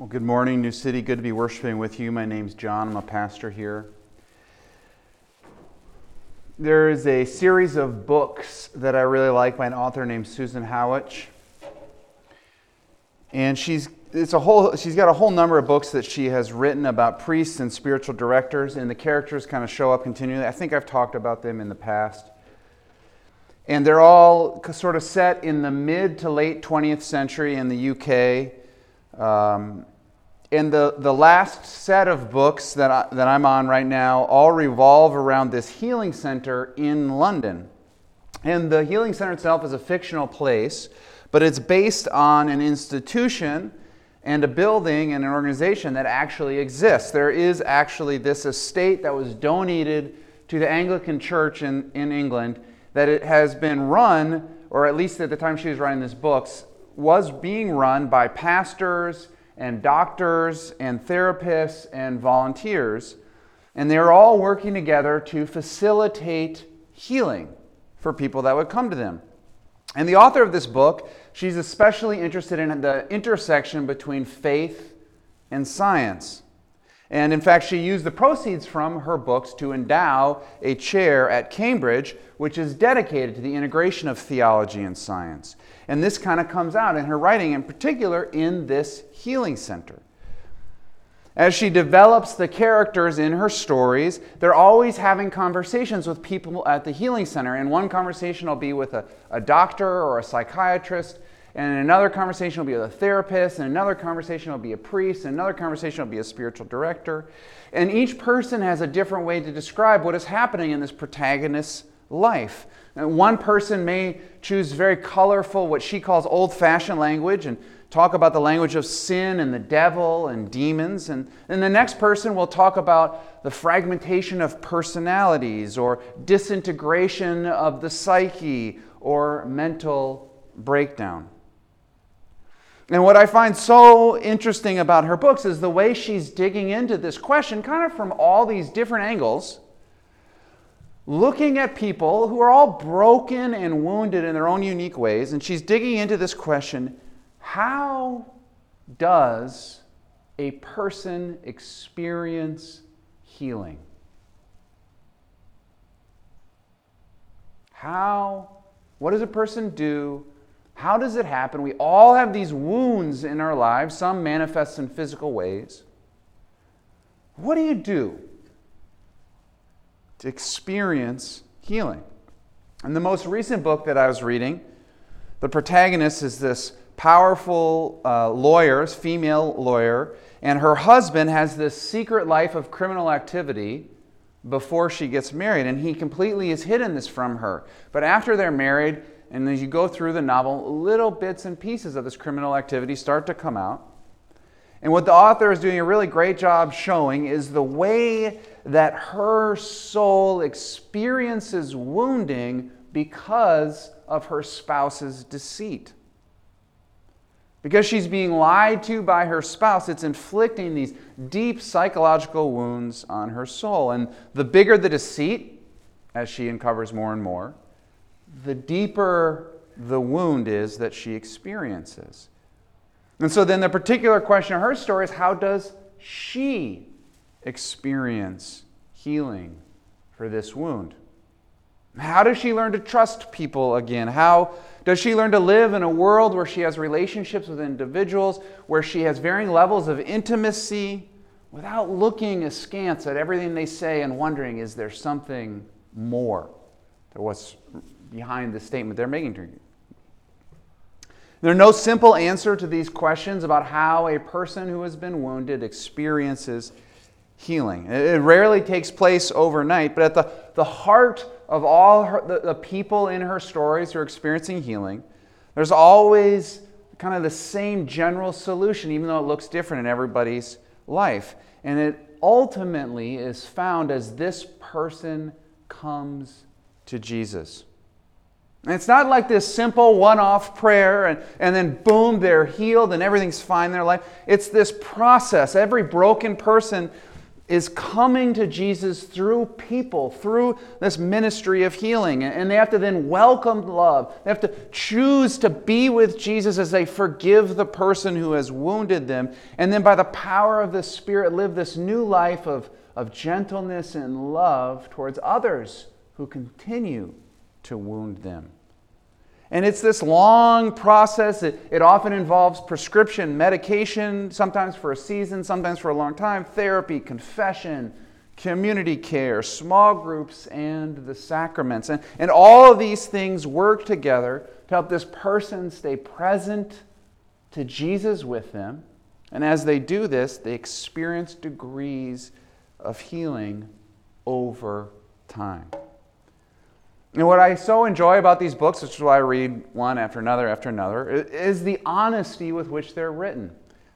Well, good morning, New City. Good to be worshiping with you. My name's John. I'm a pastor here. There is a series of books that I really like by an author named Susan Howatch. And she's it's a whole she's got a whole number of books that she has written about priests and spiritual directors and the characters kind of show up continually. I think I've talked about them in the past. And they're all sort of set in the mid to late 20th century in the UK. Um, and the, the last set of books that, I, that I'm on right now all revolve around this healing center in London. And the healing center itself is a fictional place, but it's based on an institution and a building and an organization that actually exists. There is actually this estate that was donated to the Anglican Church in, in England that it has been run, or at least at the time she was writing this books, was being run by pastors and doctors and therapists and volunteers. And they're all working together to facilitate healing for people that would come to them. And the author of this book, she's especially interested in the intersection between faith and science. And in fact, she used the proceeds from her books to endow a chair at Cambridge, which is dedicated to the integration of theology and science. And this kind of comes out in her writing, in particular in this healing center. As she develops the characters in her stories, they're always having conversations with people at the healing center. And one conversation will be with a, a doctor or a psychiatrist, and another conversation will be with a therapist, and another conversation will be a priest, and another conversation will be a spiritual director. And each person has a different way to describe what is happening in this protagonist's life. And one person may choose very colorful, what she calls old fashioned language, and talk about the language of sin and the devil and demons. And then the next person will talk about the fragmentation of personalities or disintegration of the psyche or mental breakdown. And what I find so interesting about her books is the way she's digging into this question, kind of from all these different angles looking at people who are all broken and wounded in their own unique ways, and she's digging into this question how does a person experience healing? How, what does a person do? How does it happen? We all have these wounds in our lives, some manifest in physical ways. What do you do to experience healing. In the most recent book that I was reading, the protagonist is this powerful uh, lawyer, female lawyer, and her husband has this secret life of criminal activity before she gets married, and he completely has hidden this from her. But after they're married, and as you go through the novel, little bits and pieces of this criminal activity start to come out. And what the author is doing a really great job showing is the way that her soul experiences wounding because of her spouse's deceit. Because she's being lied to by her spouse, it's inflicting these deep psychological wounds on her soul. And the bigger the deceit, as she uncovers more and more, the deeper the wound is that she experiences. And so then the particular question of her story is how does she experience healing for this wound? How does she learn to trust people again? How does she learn to live in a world where she has relationships with individuals, where she has varying levels of intimacy without looking askance at everything they say and wondering, is there something more to what's behind the statement they're making to you? There's no simple answer to these questions about how a person who has been wounded experiences healing. It rarely takes place overnight, but at the, the heart of all her, the, the people in her stories who are experiencing healing, there's always kind of the same general solution, even though it looks different in everybody's life. And it ultimately is found as this person comes to Jesus. And it's not like this simple one off prayer and, and then boom, they're healed and everything's fine in their life. It's this process. Every broken person is coming to Jesus through people, through this ministry of healing. And they have to then welcome love. They have to choose to be with Jesus as they forgive the person who has wounded them. And then, by the power of the Spirit, live this new life of, of gentleness and love towards others who continue to wound them. And it's this long process. It, it often involves prescription, medication, sometimes for a season, sometimes for a long time, therapy, confession, community care, small groups, and the sacraments. And, and all of these things work together to help this person stay present to Jesus with them. And as they do this, they experience degrees of healing over time. And what I so enjoy about these books, which is why I read one after another after another, is the honesty with which they're written.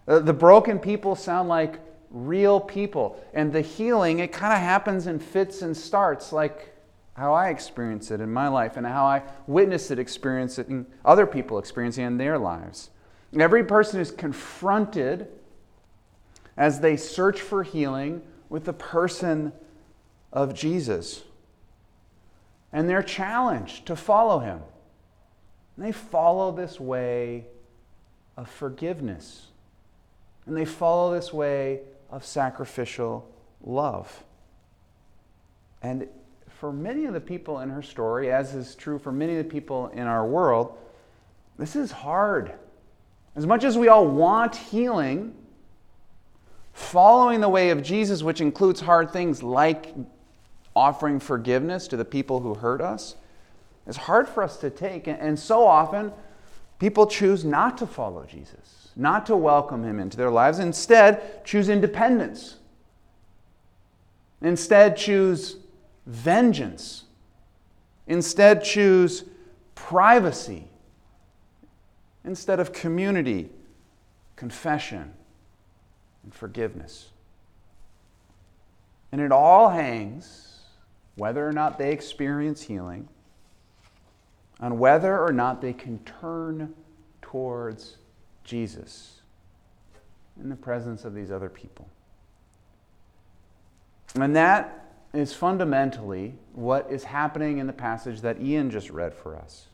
Uh, the broken people sound like real people. And the healing, it kind of happens in fits and starts, like how I experience it in my life and how I witness it, experience it, and other people experiencing in their lives. Every person is confronted as they search for healing with the person of Jesus and they're challenged to follow him. And they follow this way of forgiveness. And they follow this way of sacrificial love. And for many of the people in her story, as is true for many of the people in our world, this is hard. As much as we all want healing, following the way of Jesus, which includes hard things like offering forgiveness to the people who hurt us is hard for us to take. And so often, people choose not to follow Jesus, not to welcome him into their lives. Instead, choose independence. Instead, choose vengeance. Instead, choose privacy instead of community, confession, and forgiveness. And it all hangs whether or not they experience healing, on whether or not they can turn towards Jesus in the presence of these other people. And that is fundamentally what is happening in the passage that Ian just read for us.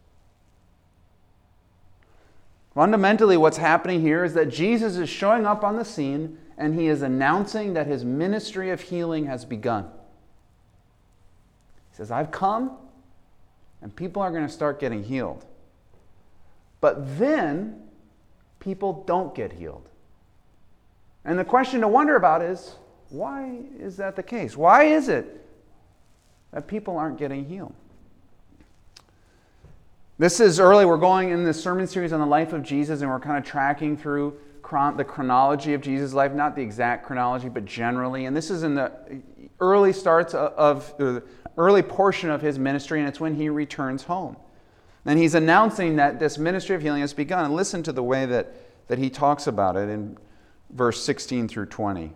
Fundamentally, what's happening here is that Jesus is showing up on the scene and he is announcing that his ministry of healing has begun says, I've come and people are going to start getting healed. But then people don't get healed. And the question to wonder about is why is that the case? Why is it that people aren't getting healed? This is early. We're going in this sermon series on the life of Jesus, and we're kind of tracking through chron- the chronology of Jesus' life, not the exact chronology, but generally. And this is in the early starts of, of early portion of his ministry, and it's when he returns home. And he's announcing that this ministry of healing has begun. And listen to the way that, that he talks about it in verse 16 through 20.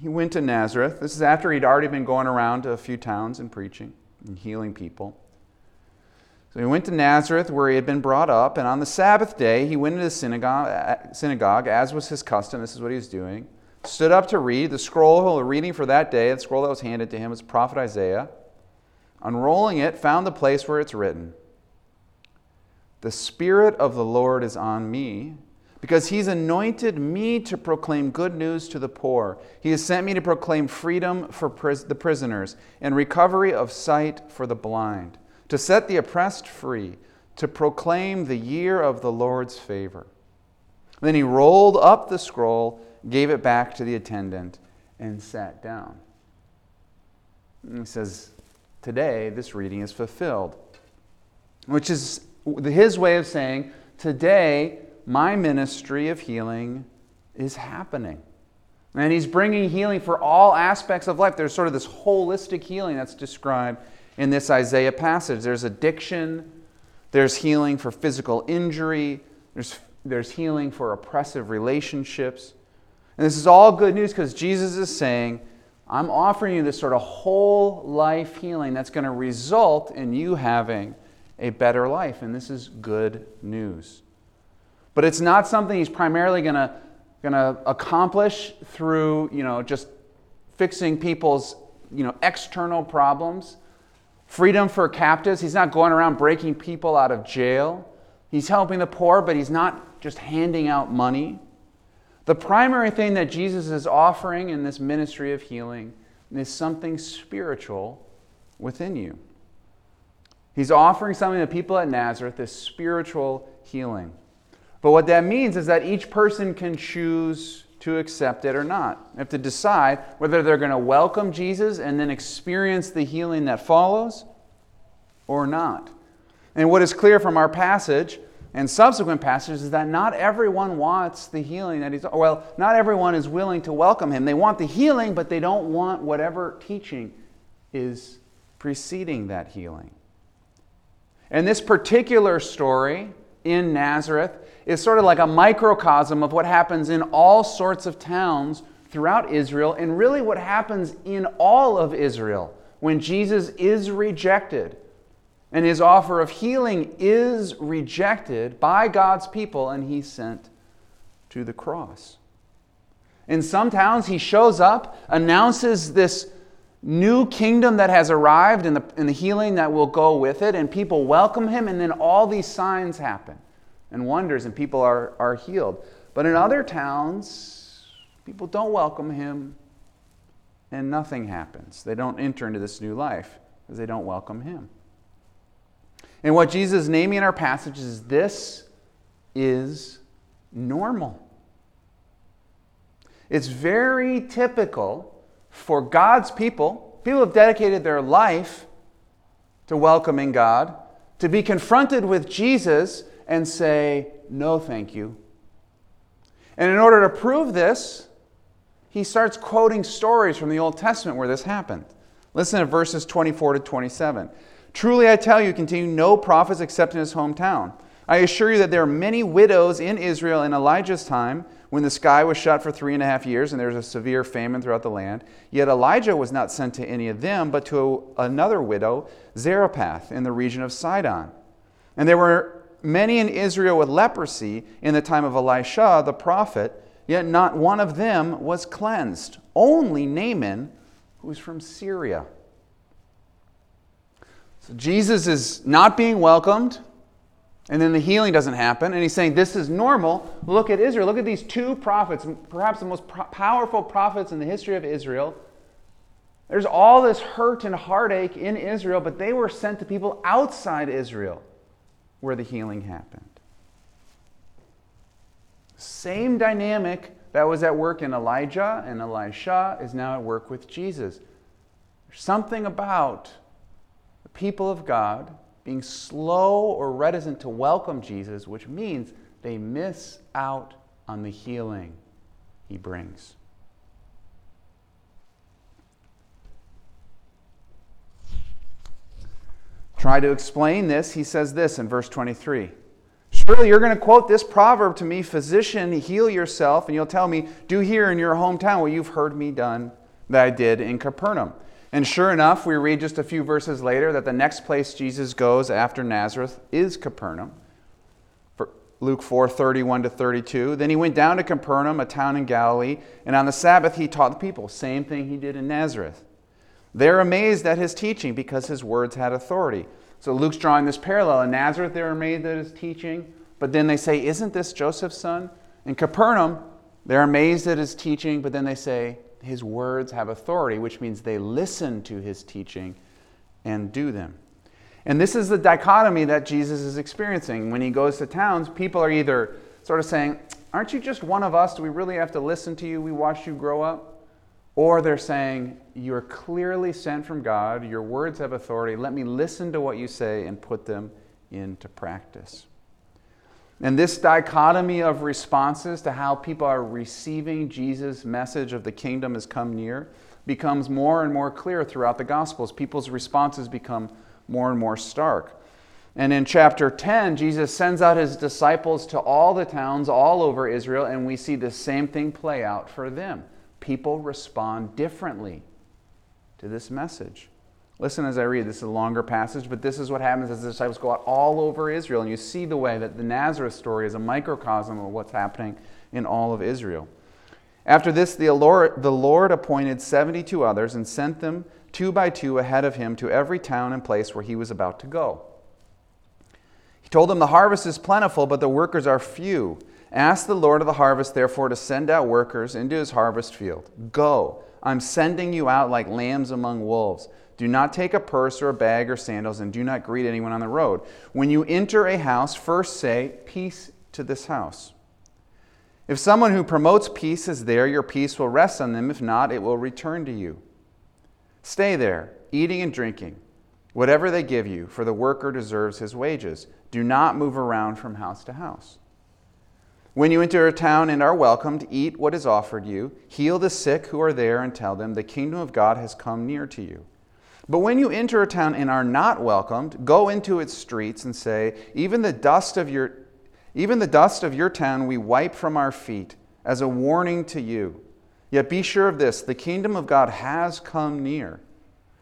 He went to Nazareth. This is after he'd already been going around to a few towns and preaching and healing people. So he went to Nazareth where he had been brought up, and on the Sabbath day he went into the synagogue, synagogue as was his custom. This is what he was doing stood up to read. The scroll of reading for that day, the scroll that was handed to him, was prophet Isaiah. Unrolling it, found the place where it's written The Spirit of the Lord is on me, because he's anointed me to proclaim good news to the poor. He has sent me to proclaim freedom for pris- the prisoners and recovery of sight for the blind, to set the oppressed free, to proclaim the year of the Lord's favor. Then he rolled up the scroll gave it back to the attendant, and sat down. And he says, Today, this reading is fulfilled, which is his way of saying, Today, my ministry of healing is happening. And he's bringing healing for all aspects of life. There's sort of this holistic healing that's described in this Isaiah passage. There's addiction, there's healing for physical injury, there's, there's healing for oppressive relationships, and this is all good news because Jesus is saying, I'm offering you this sort of whole life healing that's going to result in you having a better life. And this is good news. But it's not something he's primarily going to going to accomplish through, you know, just fixing people's, you know, external problems. Freedom for captives. He's not going around breaking people out of jail. He's helping the poor, but he's not just handing out money. The primary thing that Jesus is offering in this ministry of healing is something spiritual within you. He's offering something to people at Nazareth, this spiritual healing. But what that means is that each person can choose to accept it or not. They have to decide whether they're going to welcome Jesus and then experience the healing that follows or not. And what is clear from our passage and subsequent passages is that not everyone wants the healing that he's well not everyone is willing to welcome him. They want the healing but they don't want whatever teaching is preceding that healing. And this particular story in nazareth is sort of like a microcosm of what happens in all sorts of towns throughout israel and really what happens in all of israel when jesus is rejected and his offer of healing is rejected by God's people, and he's sent to the cross. In some towns, he shows up, announces this new kingdom that has arrived and the, and the healing that will go with it, and people welcome him, and then all these signs happen and wonders, and people are, are healed. But in other towns, people don't welcome him, and nothing happens. They don't enter into this new life because they don't welcome him. And what Jesus is naming in our passage is this is normal. It's very typical for God's people, people who have dedicated their life to welcoming God, to be confronted with Jesus and say, No, thank you. And in order to prove this, he starts quoting stories from the Old Testament where this happened. Listen to verses 24 to 27. Truly I tell you, continue, no prophets except in his hometown. I assure you that there are many widows in Israel in Elijah's time when the sky was shut for three and a half years and there was a severe famine throughout the land. Yet Elijah was not sent to any of them, but to another widow, Zarephath, in the region of Sidon. And there were many in Israel with leprosy in the time of Elisha the prophet, yet not one of them was cleansed, only Naaman, who was from Syria. So Jesus is not being welcomed, and then the healing doesn't happen. And he's saying, This is normal. Look at Israel. Look at these two prophets, perhaps the most pro- powerful prophets in the history of Israel. There's all this hurt and heartache in Israel, but they were sent to people outside Israel where the healing happened. Same dynamic that was at work in Elijah and Elisha is now at work with Jesus. There's something about people of God being slow or reticent to welcome Jesus, which means they miss out on the healing he brings. Try to explain this. He says this in verse 23. Surely you're going to quote this proverb to me Physician, heal yourself, and you'll tell me, Do here in your hometown what you've heard me done that I did in Capernaum. And sure enough, we read just a few verses later that the next place Jesus goes after Nazareth is Capernaum. For Luke 4 31 to 32. Then he went down to Capernaum, a town in Galilee, and on the Sabbath he taught the people. Same thing he did in Nazareth. They're amazed at his teaching because his words had authority. So Luke's drawing this parallel. In Nazareth, they're amazed at his teaching, but then they say, Isn't this Joseph's son? In Capernaum, they're amazed at his teaching, but then they say, his words have authority, which means they listen to his teaching and do them. And this is the dichotomy that Jesus is experiencing. When he goes to towns, people are either sort of saying, Aren't you just one of us? Do we really have to listen to you? We watched you grow up. Or they're saying, You're clearly sent from God. Your words have authority. Let me listen to what you say and put them into practice. And this dichotomy of responses to how people are receiving Jesus' message of the kingdom has come near becomes more and more clear throughout the Gospels. People's responses become more and more stark. And in chapter 10, Jesus sends out his disciples to all the towns all over Israel, and we see the same thing play out for them. People respond differently to this message. Listen as I read. This is a longer passage, but this is what happens as the disciples go out all over Israel. And you see the way that the Nazareth story is a microcosm of what's happening in all of Israel. After this, the Lord, the Lord appointed 72 others and sent them two by two ahead of him to every town and place where he was about to go. He told them, The harvest is plentiful, but the workers are few. Ask the Lord of the harvest, therefore, to send out workers into his harvest field. Go, I'm sending you out like lambs among wolves. Do not take a purse or a bag or sandals, and do not greet anyone on the road. When you enter a house, first say, Peace to this house. If someone who promotes peace is there, your peace will rest on them. If not, it will return to you. Stay there, eating and drinking, whatever they give you, for the worker deserves his wages. Do not move around from house to house. When you enter a town and are welcomed, eat what is offered you, heal the sick who are there, and tell them, The kingdom of God has come near to you. But when you enter a town and are not welcomed, go into its streets and say, Even the dust of your even the dust of your town we wipe from our feet as a warning to you. Yet be sure of this the kingdom of God has come near.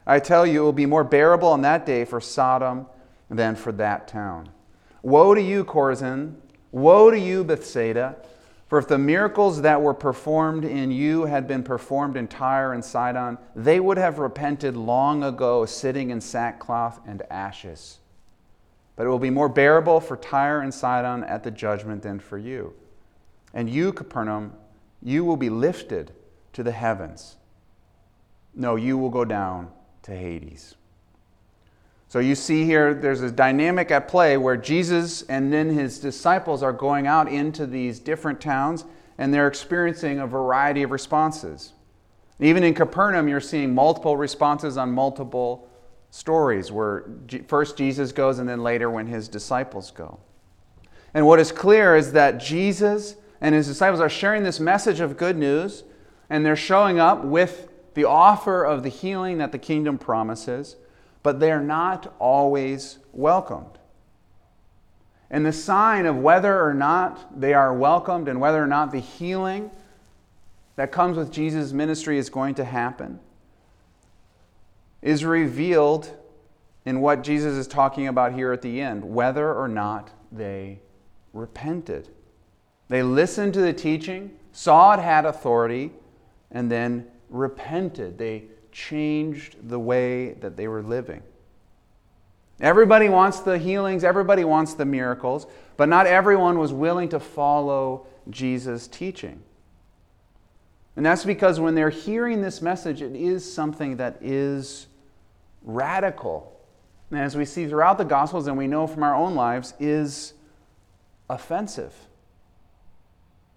I tell you, it will be more bearable on that day for Sodom than for that town. Woe to you, Chorazin! Woe to you, Bethsaida! For if the miracles that were performed in you had been performed in Tyre and Sidon, they would have repented long ago, sitting in sackcloth and ashes. But it will be more bearable for Tyre and Sidon at the judgment than for you. And you, Capernaum, you will be lifted to the heavens. No, you will go down to Hades. So you see here, there's a dynamic at play where Jesus and then his disciples are going out into these different towns and they're experiencing a variety of responses. Even in Capernaum, you're seeing multiple responses on multiple stories where first Jesus goes and then later when his disciples go. And what is clear is that Jesus and his disciples are sharing this message of good news and they're showing up with the offer of the healing that the kingdom promises, but they're not always welcomed. And the sign of whether or not they are welcomed and whether or not the healing that comes with Jesus' ministry is going to happen is revealed in what Jesus is talking about here at the end whether or not they repented. They listened to the teaching, saw it had authority, and then repented. They changed the way that they were living. Everybody wants the healings, everybody wants the miracles, but not everyone was willing to follow Jesus' teaching. And that's because when they're hearing this message, it is something that is radical, and as we see throughout the Gospels and we know from our own lives, is offensive.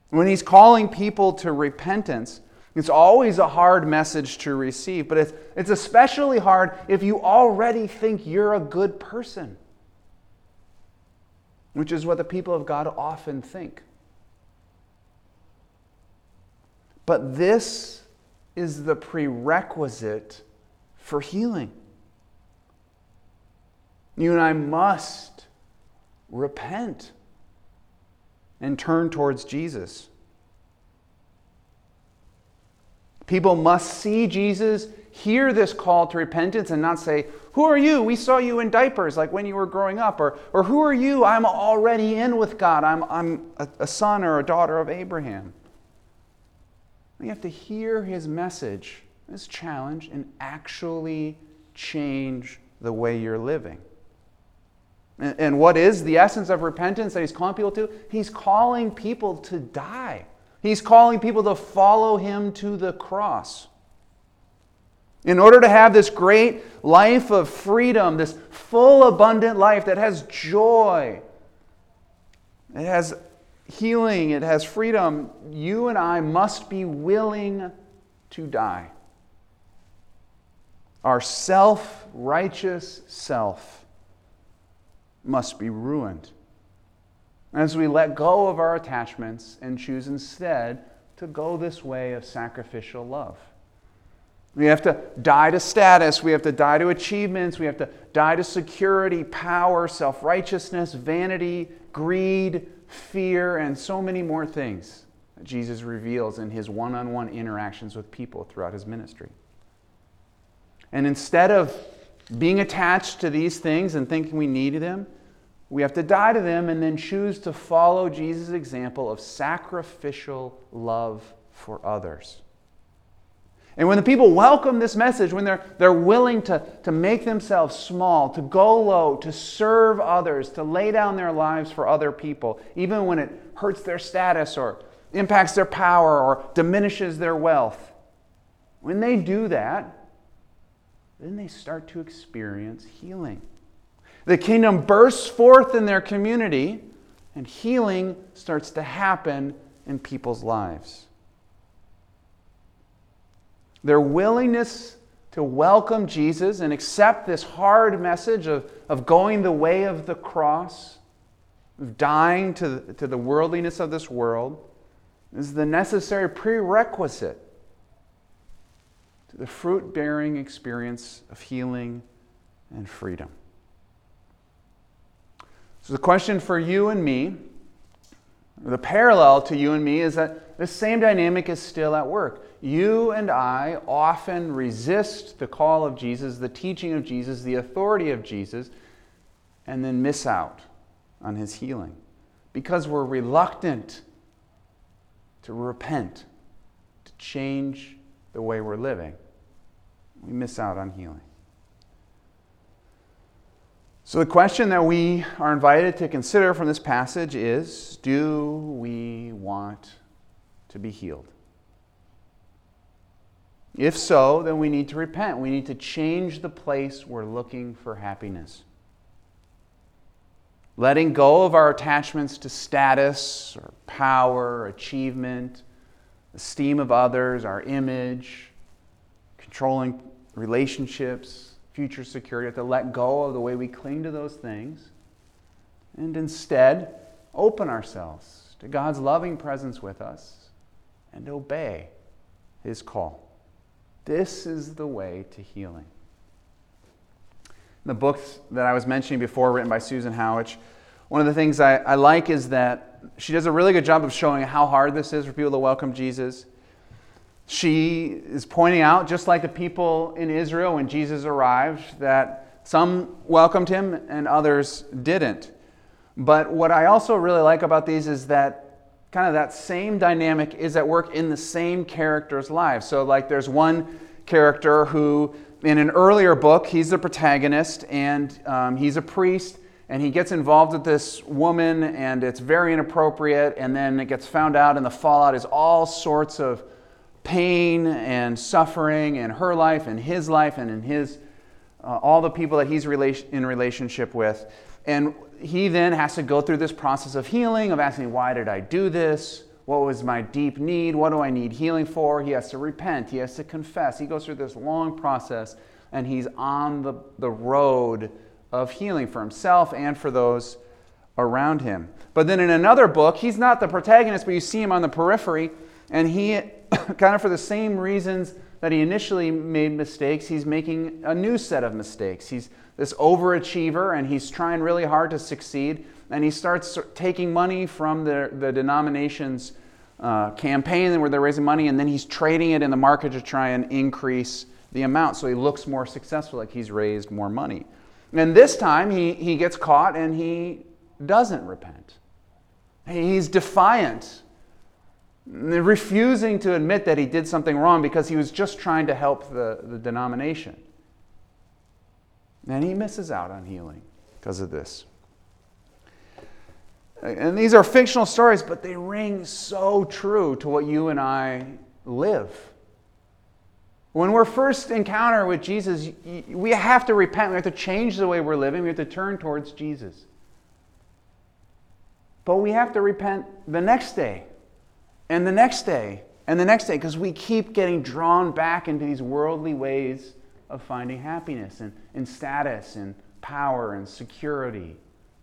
When he's calling people to repentance, it's always a hard message to receive, but it's, it's especially hard if you already think you're a good person, which is what the people of God often think. But this is the prerequisite for healing. You and I must repent and turn towards Jesus. People must see Jesus, hear this call to repentance, and not say, Who are you? We saw you in diapers like when you were growing up. Or, or Who are you? I'm already in with God. I'm, I'm a, a son or a daughter of Abraham. We have to hear his message, his challenge, and actually change the way you're living. And what is the essence of repentance that he's calling people to? He's calling people to die. He's calling people to follow him to the cross. In order to have this great life of freedom, this full, abundant life that has joy, it has healing, it has freedom, you and I must be willing to die. Our self righteous self must be ruined. As we let go of our attachments and choose instead to go this way of sacrificial love. We have to die to status. We have to die to achievements. We have to die to security, power, self righteousness, vanity, greed, fear, and so many more things that Jesus reveals in his one on one interactions with people throughout his ministry. And instead of being attached to these things and thinking we need them, We have to die to them and then choose to follow Jesus' example of sacrificial love for others. And when the people welcome this message, when they're, they're willing to, to make themselves small, to go low, to serve others, to lay down their lives for other people, even when it hurts their status or impacts their power or diminishes their wealth, when they do that, then they start to experience healing. The kingdom bursts forth in their community, and healing starts to happen in people's lives. Their willingness to welcome Jesus and accept this hard message of, of going the way of the cross, of dying to, to the worldliness of this world, is the necessary prerequisite to the fruit bearing experience of healing and freedom. So, the question for you and me, the parallel to you and me, is that the same dynamic is still at work. You and I often resist the call of Jesus, the teaching of Jesus, the authority of Jesus, and then miss out on his healing because we're reluctant to repent, to change the way we're living. We miss out on healing. So, the question that we are invited to consider from this passage is Do we want to be healed? If so, then we need to repent. We need to change the place we're looking for happiness. Letting go of our attachments to status or power, achievement, esteem of others, our image, controlling relationships, future security. We have to let go of the way we cling to those things and instead open ourselves to God's loving presence with us and obey His call. This is the way to healing. In the books that I was mentioning before, written by Susan Howatch, one of the things I, I like is that she does a really good job of showing how hard this is for people to welcome Jesus she is pointing out, just like the people in Israel when Jesus arrived, that some welcomed him and others didn't. But what I also really like about these is that kind of that same dynamic is at work in the same character's lives. So, like, there's one character who, in an earlier book, he's the protagonist and um, he's a priest and he gets involved with this woman and it's very inappropriate and then it gets found out and the fallout is all sorts of pain and suffering in her life and his life and in his uh, all the people that he's in relationship with. And he then has to go through this process of healing of asking why did i do this? What was my deep need? What do i need healing for? He has to repent. He has to confess. He goes through this long process and he's on the, the road of healing for himself and for those around him. But then in another book he's not the protagonist but you see him on the periphery and he kind of for the same reasons that he initially made mistakes, he's making a new set of mistakes. He's this overachiever and he's trying really hard to succeed. And he starts taking money from the, the denomination's uh, campaign where they're raising money, and then he's trading it in the market to try and increase the amount so he looks more successful, like he's raised more money. And this time he, he gets caught and he doesn't repent. He's defiant refusing to admit that he did something wrong because he was just trying to help the, the denomination. And he misses out on healing because of this. And these are fictional stories, but they ring so true to what you and I live. When we're first encounter with Jesus, we have to repent. We have to change the way we're living. We have to turn towards Jesus. But we have to repent the next day and the next day, and the next day, because we keep getting drawn back into these worldly ways of finding happiness and, and status and power and security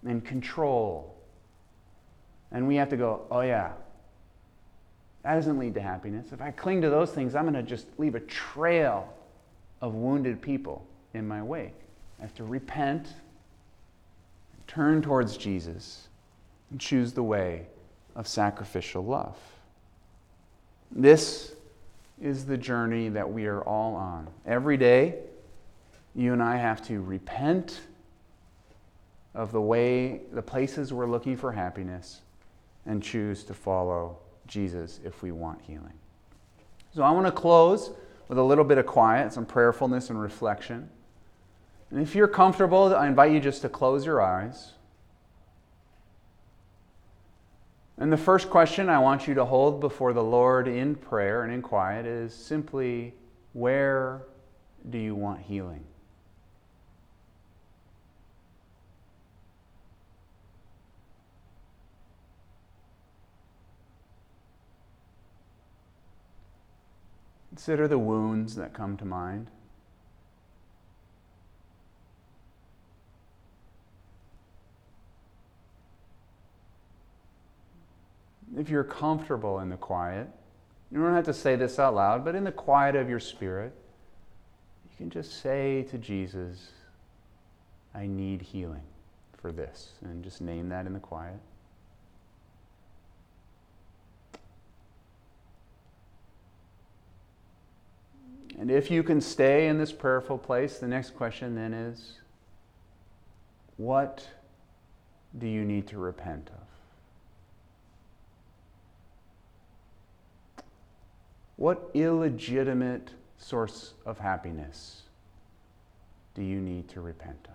and control. And we have to go, oh, yeah, that doesn't lead to happiness. If I cling to those things, I'm going to just leave a trail of wounded people in my wake. I have to repent, turn towards Jesus, and choose the way of sacrificial love. This is the journey that we are all on. Every day, you and I have to repent of the way, the places we're looking for happiness, and choose to follow Jesus if we want healing. So I want to close with a little bit of quiet, some prayerfulness and reflection. And if you're comfortable, I invite you just to close your eyes. And the first question I want you to hold before the Lord in prayer and in quiet is simply where do you want healing? Consider the wounds that come to mind. If you're comfortable in the quiet, you don't have to say this out loud, but in the quiet of your spirit, you can just say to Jesus, I need healing for this, and just name that in the quiet. And if you can stay in this prayerful place, the next question then is what do you need to repent of? What illegitimate source of happiness do you need to repent of?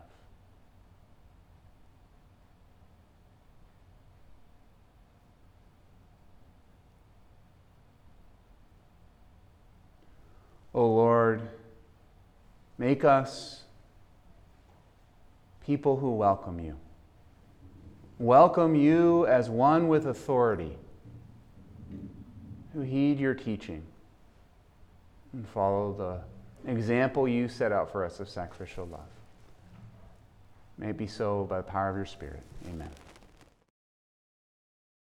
O oh Lord, make us people who welcome you. Welcome you as one with authority, who heed your teaching and follow the example you set out for us of sacrificial love. May it be so by the power of your Spirit. Amen.